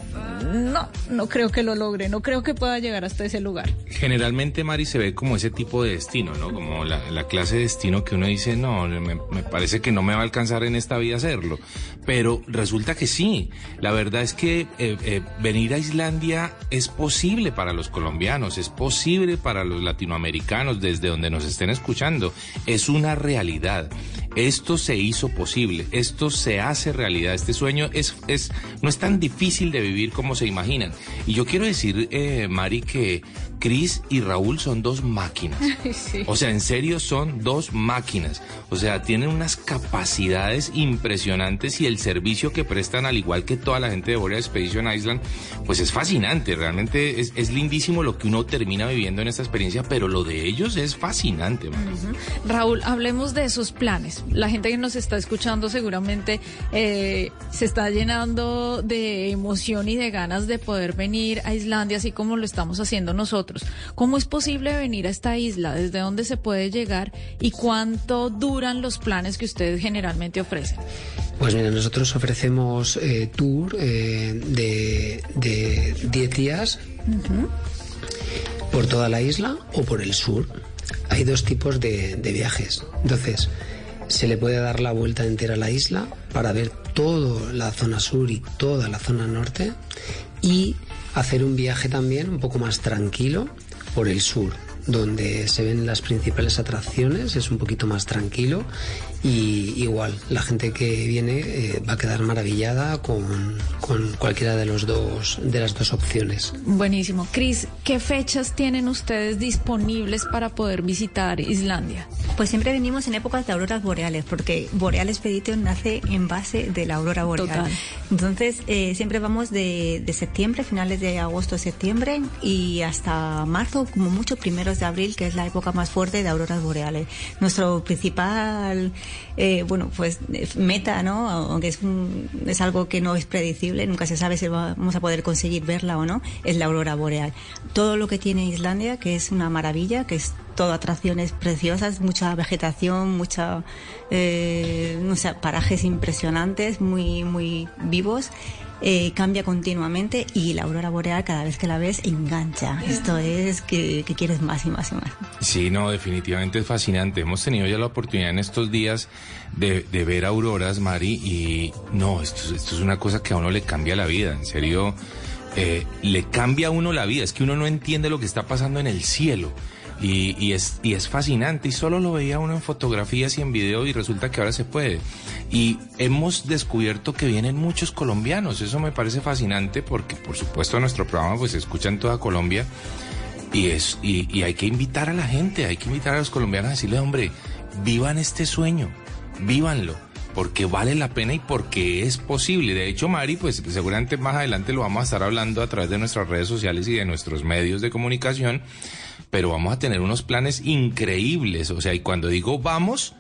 no, no creo que lo logre, no creo que pueda llegar hasta ese lugar.
Generalmente, Mari, se ve como ese tipo de destino, ¿no? Como la, la clase de destino que uno dice, no, me, me parece que no me va a alcanzar en esta vida hacerlo. Pero resulta que sí. La verdad es que eh, eh, venir a Islandia es posible para los colombianos, es posible para los latinoamericanos, desde donde nos estén escuchando. Es una realidad. Esto se hizo posible, esto se hace realidad. Este sueño es, es, no es tan difícil de vivir como se imaginan. Y yo quiero decir, eh, Mari, que Cris y Raúl son dos máquinas. *laughs* O sea, en serio son dos máquinas. O sea, tienen unas capacidades impresionantes y el servicio que prestan, al igual que toda la gente de Boreal Expedition Island, pues es fascinante. Realmente es, es lindísimo lo que uno termina viviendo en esta experiencia, pero lo de ellos es fascinante, Mari.
Raúl, hablemos de esos planes. La gente que nos está escuchando seguramente eh, se está llenando de emoción y de ganas de poder venir a Islandia, así como lo estamos haciendo nosotros. ¿Cómo es posible venir a esta isla? ¿Desde dónde se puede llegar? ¿Y cuánto duran los planes que ustedes generalmente ofrecen?
Pues mira, nosotros ofrecemos eh, tour eh, de, de 10 días por toda la isla o por el sur. Hay dos tipos de, de viajes. Entonces, se le puede dar la vuelta entera a la isla para ver toda la zona sur y toda la zona norte y hacer un viaje también un poco más tranquilo por el sur, donde se ven las principales atracciones, es un poquito más tranquilo y igual la gente que viene eh, va a quedar maravillada con, con cualquiera de los dos de las dos opciones.
Buenísimo. Cris, ¿qué fechas tienen ustedes disponibles para poder visitar Islandia?
Pues siempre venimos en épocas de auroras boreales, porque Boreal Expedition nace en base de la aurora boreal.
Total.
Entonces, eh, siempre vamos de, de septiembre, finales de agosto, septiembre, y hasta marzo, como mucho, primeros de abril, que es la época más fuerte de auroras boreales. Nuestro principal, eh, bueno, pues eh, meta, ¿no? Aunque es, un- es algo que no es predecible, nunca se sabe si va- vamos a poder conseguir verla o no, es la aurora boreal. Todo lo que tiene Islandia, que es una maravilla, que es todo atracciones preciosas, mucha vegetación, mucha, eh, no sé, parajes impresionantes, muy, muy vivos. Eh, cambia continuamente y la aurora boreal cada vez que la ves engancha. Esto es que, quieres más y más y más.
Sí, no, definitivamente es fascinante. Hemos tenido ya la oportunidad en estos días de, de ver auroras, Mari, y no, esto, esto es una cosa que a uno le cambia la vida, en serio, eh, le cambia a uno la vida, es que uno no entiende lo que está pasando en el cielo. Y, y es, y es fascinante, y solo lo veía uno en fotografías y en video, y resulta que ahora se puede. Y hemos descubierto que vienen muchos colombianos, eso me parece fascinante, porque por supuesto nuestro programa pues se escucha en toda Colombia, y, es, y, hay que invitar a la gente, hay que invitar a los colombianos a decirle, hombre, vivan este sueño, vívanlo, porque vale la pena y porque es posible. De hecho, Mari, pues seguramente más adelante lo vamos a estar hablando a través de nuestras redes sociales y de nuestros medios de comunicación, pero vamos a tener unos planes increíbles. O sea, y cuando digo vamos,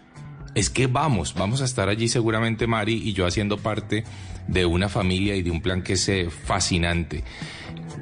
es que vamos, vamos a estar allí seguramente Mari y yo haciendo parte de una familia y de un plan que es eh, fascinante.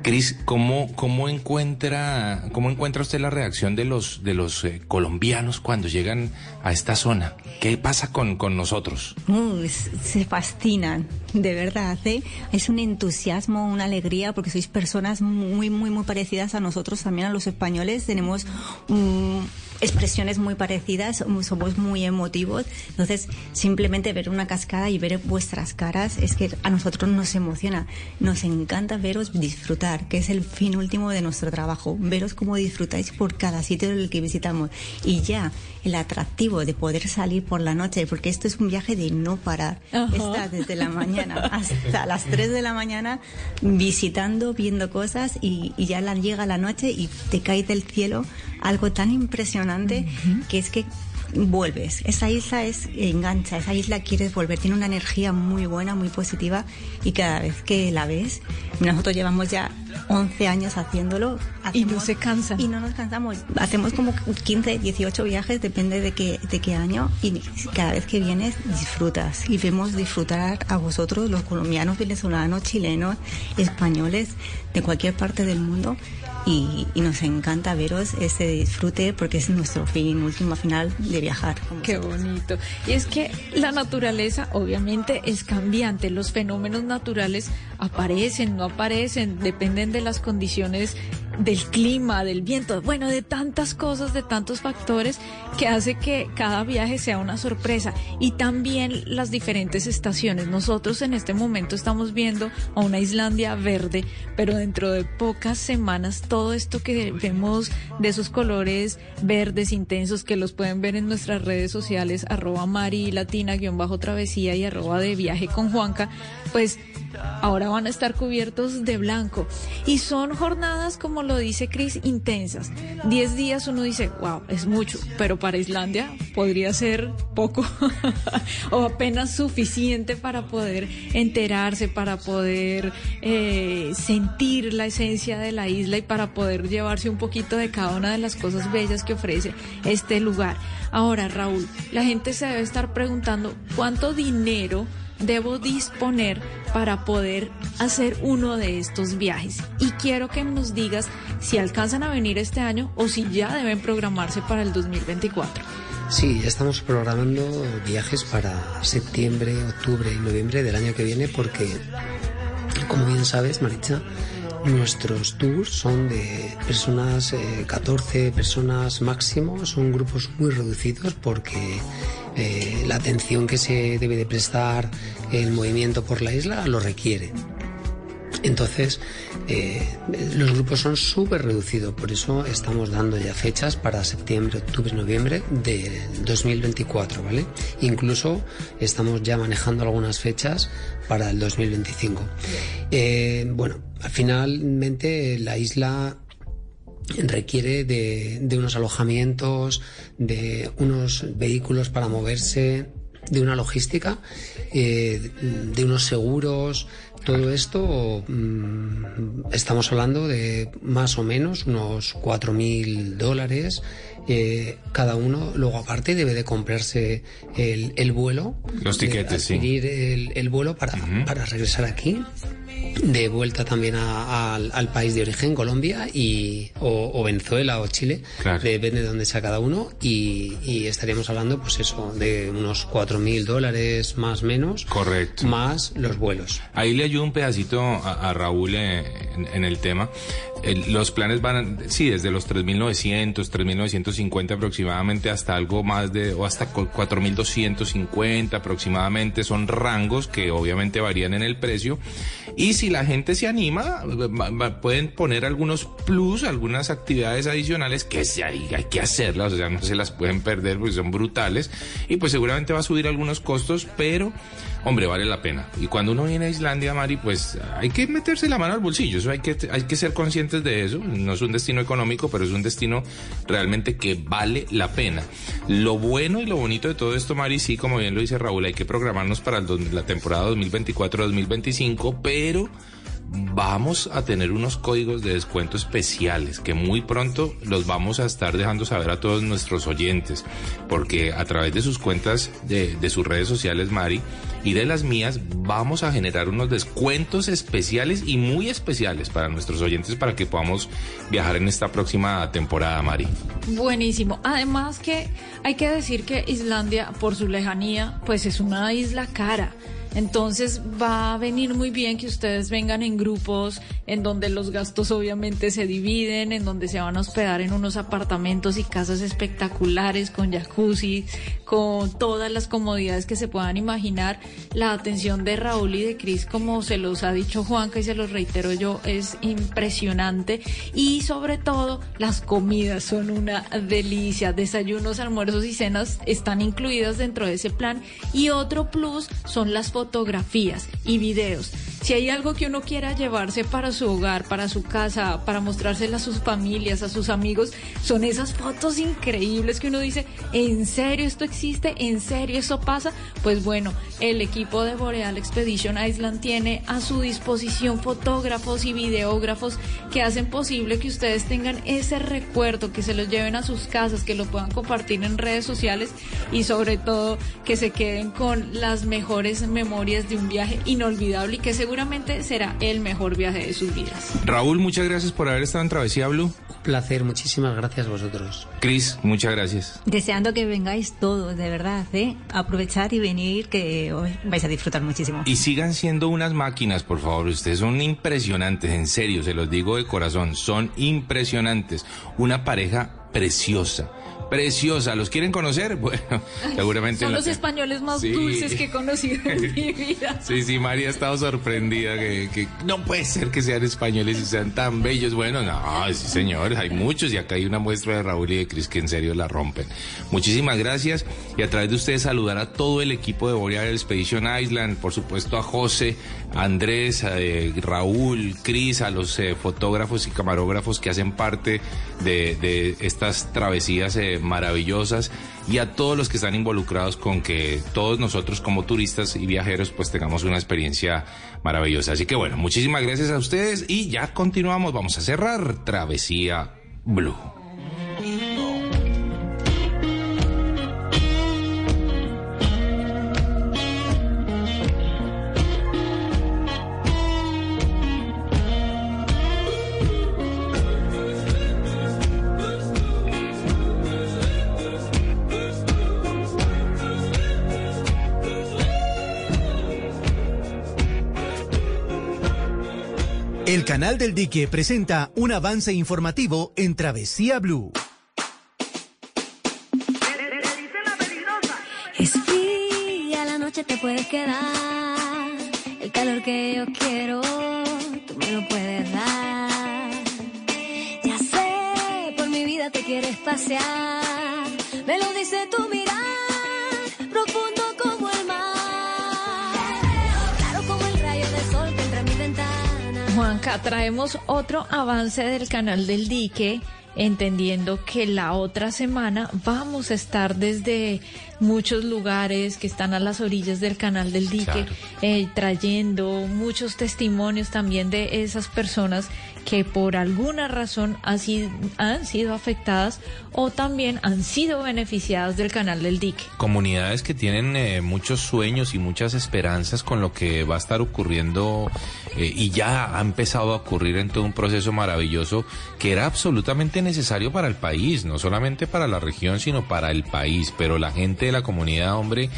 Cris, ¿cómo, cómo, encuentra, ¿cómo encuentra usted la reacción de los, de los eh, colombianos cuando llegan a esta zona? ¿Qué pasa con, con nosotros?
Uh, se fascinan, de verdad. ¿eh? Es un entusiasmo, una alegría, porque sois personas muy, muy, muy parecidas a nosotros, también a los españoles. Tenemos um, expresiones muy parecidas, somos muy emotivos. Entonces, simplemente ver una cascada y ver vuestras caras es que a nosotros nos emociona. Nos encanta veros disfrutar, que es el fin último de nuestro trabajo. Veros cómo disfrutáis por cada sitio del que visitamos. Y ya, el atractivo de poder salir por la noche, porque esto es un viaje de no parar.
Ajá.
Estás desde la mañana *laughs* hasta las 3 de la mañana visitando, viendo cosas y, y ya la, llega la noche y te cae del cielo algo tan impresionante que es que vuelves. Esa isla es engancha, esa isla quieres volver, tiene una energía muy buena, muy positiva y cada vez que la ves, nosotros llevamos ya 11 años haciéndolo.
Y no se cansan.
Y no nos cansamos. Hacemos como 15, 18 viajes, depende de qué, de qué año y cada vez que vienes disfrutas y vemos disfrutar a vosotros, los colombianos, venezolanos, chilenos, españoles, de cualquier parte del mundo y, y, nos encanta veros ese disfrute porque es nuestro fin, último final de viajar.
Qué bonito. Y es que la naturaleza obviamente es cambiante, los fenómenos naturales aparecen, no aparecen, dependen de las condiciones del clima, del viento, bueno, de tantas cosas, de tantos factores que hace que cada viaje sea una sorpresa y también las diferentes estaciones. Nosotros en este momento estamos viendo a una Islandia verde, pero dentro de pocas semanas todo esto que vemos de esos colores verdes intensos que los pueden ver en nuestras redes sociales, arroba Mari Latina, guion bajo travesía y arroba de viaje con Juanca, pues ahora van a estar cubiertos de blanco. Y son jornadas, como lo dice Chris, intensas. Diez días uno dice, wow, es mucho, pero para Islandia podría ser poco *laughs* o apenas suficiente para poder enterarse, para poder eh, sentir la esencia de la isla y para poder llevarse un poquito de cada una de las cosas bellas que ofrece este lugar. Ahora, Raúl, la gente se debe estar preguntando cuánto dinero debo disponer para poder hacer uno de estos viajes. Y quiero que nos digas si alcanzan a venir este año o si ya deben programarse para el 2024.
Sí, ya estamos programando viajes para septiembre, octubre y noviembre del año que viene porque, como bien sabes, Maritza, Nuestros tours son de personas, eh, 14 personas máximo, son grupos muy reducidos porque eh, la atención que se debe de prestar el movimiento por la isla lo requiere. Entonces, eh, los grupos son súper reducidos, por eso estamos dando ya fechas para septiembre, octubre, noviembre de 2024, ¿vale? Incluso estamos ya manejando algunas fechas para el 2025. Eh, bueno, finalmente la isla requiere de, unos alojamientos, de unos vehículos para moverse, de una logística, eh, de unos seguros, todo esto mmm, estamos hablando de más o menos unos 4.000 dólares eh, cada uno. Luego aparte debe de comprarse el, el vuelo.
Los tiquetes,
sí. el, el, vuelo para, uh -huh. para regresar aquí de vuelta también a- a- al, al país de origen, Colombia, y, o, o Venezuela o Chile,
Claro.
depende de dónde sea cada uno, y, y estaríamos hablando, pues eso, de unos 4.000 dólares más menos,
Correcto.
más los vuelos.
Ahí le ayudo un pedacito a, Raúl eh, en, el tema. Los planes van, sí, desde los 3.900, 3.950 aproximadamente hasta algo más de, o hasta cu- 4.250 aproximadamente. Son rangos que obviamente varían en el precio. Y si la gente se anima, pueden poner algunos plus, algunas actividades adicionales que se, hay que hacerlas, o sea, no se las pueden perder porque son brutales. Y pues seguramente va a subir algunos costos, pero hombre, vale la pena. Y cuando uno viene a Islandia, Mari, pues hay que meterse la mano al bolsillo, eso hay que, hay que ser conscientes de eso. No es un destino económico, pero es un destino realmente que vale la pena. Lo bueno y lo bonito de todo esto, Mari, sí, como bien lo dice Raúl, hay que programarnos para la temporada 2024-2025, pero vamos a tener unos códigos de descuento especiales que muy pronto los vamos a estar dejando saber a todos nuestros oyentes, porque a través de sus cuentas de, sus redes sociales, Mari, y de las mías, vamos a generar unos descuentos especiales y muy especiales para nuestros oyentes para que podamos viajar en esta próxima temporada, Mari.
Buenísimo. Además que hay que decir que Islandia, por su lejanía, pues es una isla cara. Entonces va a venir muy bien que ustedes vengan en grupos en donde los gastos obviamente se dividen, en donde se van a hospedar en unos apartamentos y casas espectaculares con jacuzzi, con todas las comodidades que se puedan imaginar. La atención de Raúl y de Cris, como se los ha dicho Juanca y se los reitero yo, es impresionante. Y sobre todo, las comidas son una delicia. Desayunos, almuerzos y cenas están incluidas dentro de ese plan. Y otro plus son las fotografías y videos. Si hay algo que uno quiera llevarse para su hogar, para su casa, para mostrársela a sus familias, a sus amigos, son esas fotos increíbles que uno dice, ¿en serio esto existe? ¿En serio eso pasa? Pues bueno, el equipo de Boreal Expedition Island tiene a su disposición fotógrafos y videógrafos que hacen posible que ustedes tengan ese recuerdo, que se los lleven a sus casas, que lo puedan compartir en redes sociales y sobre todo que se queden con las mejores memorias de un viaje inolvidable y que seguramente será el mejor viaje de sus vidas.
Raúl, muchas gracias por haber estado en Travesía Blue.
Placer, muchísimas gracias a vosotros.
Cris, muchas gracias.
Deseando que vengáis todos, de verdad, ¿eh? Aprovechar y venir, que os vais a disfrutar muchísimo.
Y sigan siendo unas máquinas, por favor. Ustedes son impresionantes, en serio, se los digo de corazón. Son impresionantes. Una pareja preciosa. Preciosa. ¿Los quieren conocer? *laughs* Bueno, seguramente.
Son los españoles más
Sí.
dulces que he conocido en mi *laughs* vida.
Sí, sí, María ha estado sorprendida que, que no puede ser que sean españoles y sean tan bellos. Bueno, no, sí, señor, hay muchos y acá hay una muestra de Raúl y de Cris que en serio la rompen. Muchísimas gracias y a través de ustedes saludar a todo el equipo de Boreal Expedition Island, por supuesto a José, a Andrés, a eh, Raúl, Cris, a los eh, fotógrafos y camarógrafos que hacen parte de, de estas travesías eh, maravillosas y a todos los que están involucrados con que todos nosotros como turistas y viajeros pues tengamos una experiencia maravillosa. Así que bueno, muchísimas gracias a ustedes y ya continuamos, vamos a cerrar Travesía Blue.
Canal del dique presenta un avance informativo en Travesía Blue.
Es fría la noche te puedes quedar. El calor que yo quiero, tú me lo puedes dar. Ya sé, por mi vida te quieres pasear. Me lo dice tu
traemos otro avance del canal del dique, entendiendo que la otra semana vamos a estar desde muchos lugares que están a las orillas del canal del dique,
Claro.
eh, trayendo muchos testimonios también de esas personas que por alguna razón han sido, han sido afectadas o también han sido beneficiadas del canal del dique.
comunidades que tienen eh, muchos sueños y muchas esperanzas con lo que va a estar ocurriendo eh, y ya ha empezado a ocurrir en todo un proceso maravilloso que era absolutamente necesario para el país, no solamente para la región, sino para el país. Pero la gente de la comunidad, hombre,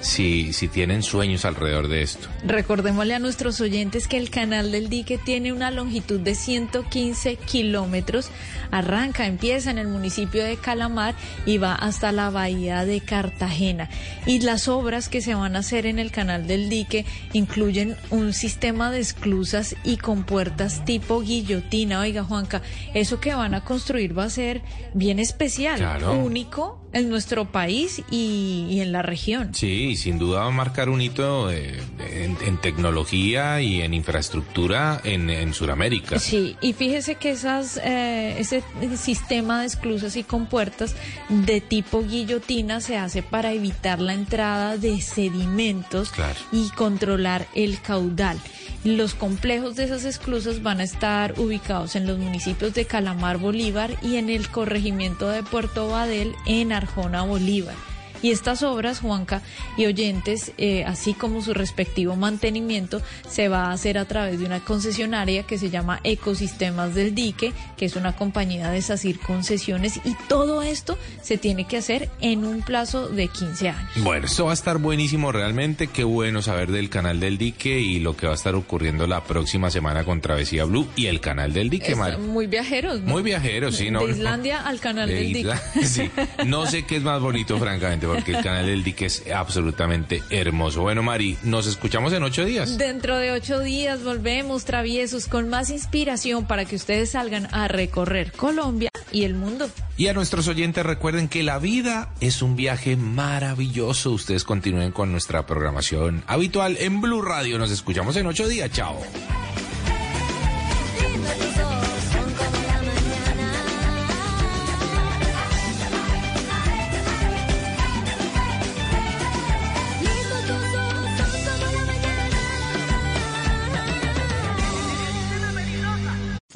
si, si tienen sueños alrededor de esto.
Recordémosle a nuestros oyentes que el canal del dique tiene una longitud de 115 kilómetros. Arranca, empieza en el municipio de Calamar y va hasta la bahía de Cartagena. Y las obras que se van a hacer en el canal del dique incluyen un sistema de esclusas y compuertas tipo guillotina. Oiga, Juanca, eso que van a construir va a ser bien especial,
Claro.
único en nuestro país y, y en la región.
Sí, sin duda va a marcar un hito eh, en, en tecnología y en infraestructura en, en Sudamérica.
Sí, y fíjese que esas, eh, ese sistema de esclusas y compuertas de tipo guillotina se hace para evitar la entrada de sedimentos
Claro.
y controlar el caudal. Los complejos de esas esclusas van a estar ubicados en los municipios de Calamar, Bolívar y en el corregimiento de Puerto Badel en Arjona, Bolívar. Y estas obras, Juanca y oyentes, eh, así como su respectivo mantenimiento, se va a hacer a través de una concesionaria que se llama Ecosistemas del Dique, que es una compañía de SACIR Concesiones, y todo esto se tiene que hacer en un plazo de 15 años.
Bueno, esto va a estar buenísimo realmente. Qué bueno saber del canal del dique y lo que va a estar ocurriendo la próxima semana con Travesía Blue y el canal del dique,
Es
Mari.
muy viajeros, ¿no?
Muy viajero, sí, ¿no?
De Islandia al canal
De
del Dique. *laughs*
Sí. No sé qué es más bonito, francamente, porque el canal del dique es absolutamente hermoso. Bueno, Mari, nos escuchamos en ocho días.
Dentro de ocho días volvemos traviesos con más inspiración para que ustedes salgan a recorrer Colombia y el mundo.
Y a nuestros oyentes recuerden que la vida es un viaje maravilloso. Ustedes continúen con nuestra programación habitual en Blue Radio. Nos escuchamos en ocho días. Chao.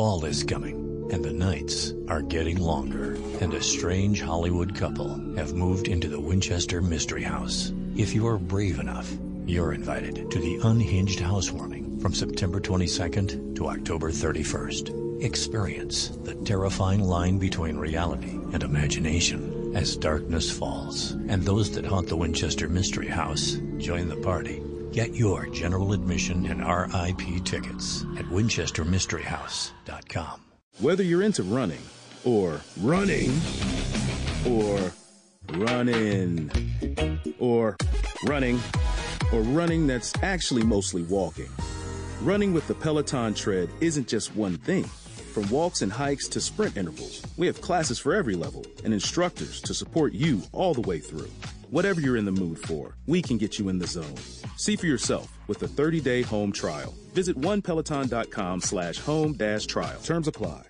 Fall is coming, and the nights are getting longer, and a strange Hollywood couple have moved into the Winchester Mystery House. If you're brave enough, you're invited to the Unhinged Housewarming from September 22nd to October 31st. Experience the terrifying line between reality and imagination as darkness falls, and those that haunt the Winchester Mystery House join the party. Get your general admission and RIP tickets at winchestermysteryhouse.com.
Whether you're into running or running or running or running or running that's actually mostly walking, running with the Peloton tread isn't just one thing. From walks and hikes to sprint intervals, we have classes for every level and instructors to support you all the way through. Whatever you're in the mood for, we can get you in the zone. See for yourself with a 30-day home trial. Visit onepeloton.com slash home dash trial. Terms apply.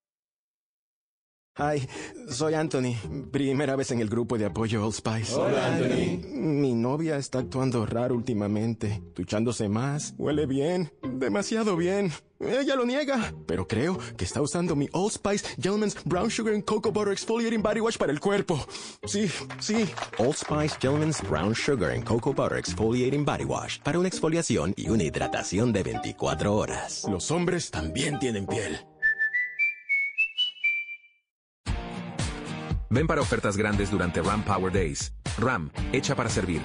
Hi, soy Anthony. Primera vez en el grupo de apoyo Old Spice.
Hola, Anthony.
Mi novia está actuando raro últimamente, duchándose más, huele bien, demasiado bien. Ella lo niega, pero creo que está usando mi Old Spice Gentleman's Brown Sugar and Cocoa Butter Exfoliating Body Wash para el cuerpo. Sí, sí.
Old Spice Gentleman's Brown Sugar and Cocoa Butter Exfoliating Body Wash para una exfoliación y una hidratación de 24 horas.
Los hombres también tienen piel.
Ven para ofertas grandes durante RAM Power Days. RAM, hecha para servir.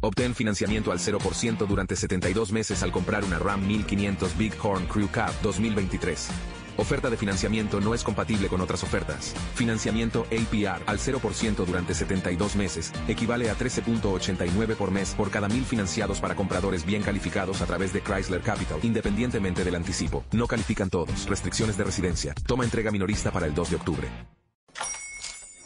Obtén financiamiento al 0% durante 72 meses al comprar una RAM 1500 Big Horn Crew Cab 2023. Oferta de financiamiento no es compatible con otras ofertas. Financiamiento APR al 0% durante 72 meses equivale a 13.89 por mes por cada mil financiados para compradores bien calificados a través de Chrysler Capital, independientemente del anticipo. No califican todos. Restricciones de residencia. Toma entrega minorista para el 2 de octubre.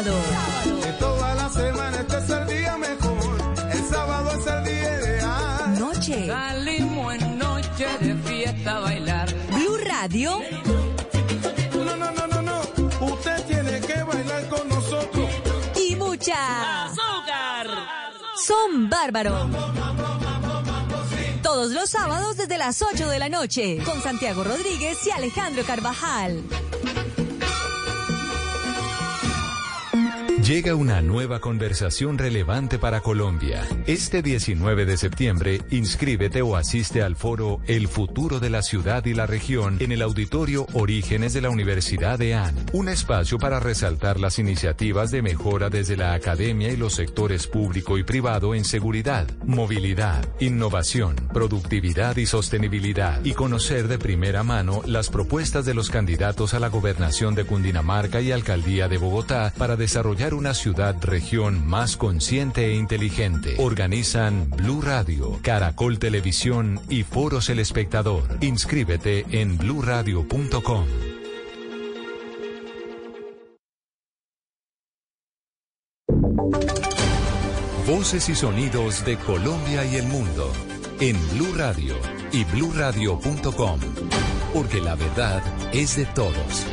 Sábado.
De toda la semana este es el día mejor. El sábado es el día ideal.
Noche.
Salimos en noche de fiesta a bailar.
Blue Radio.
No, no, no, no, no. Usted tiene que bailar con nosotros.
Y mucha.
¡Azúcar!
Son bárbaros. Todos los sábados desde las 8 de la noche. Con Santiago Rodríguez y Alejandro Carvajal.
Llega una nueva conversación relevante para Colombia. Este 19 de septiembre, inscríbete o asiste al foro El futuro de la ciudad y la región en el auditorio Orígenes de la Universidad de AN. Un espacio para resaltar las iniciativas de mejora desde la academia y los sectores público y privado en seguridad, movilidad, innovación, productividad y sostenibilidad. Y conocer de primera mano las propuestas de los candidatos a la gobernación de Cundinamarca y alcaldía de Bogotá para desarrollar una ciudad-región más consciente e inteligente. Organizan Blue Radio, Caracol Televisión y Foros El Espectador. Inscríbete en bluradio.com. Voces y sonidos de Colombia y el mundo en Blue Radio y bluradio.com, porque la verdad es de todos.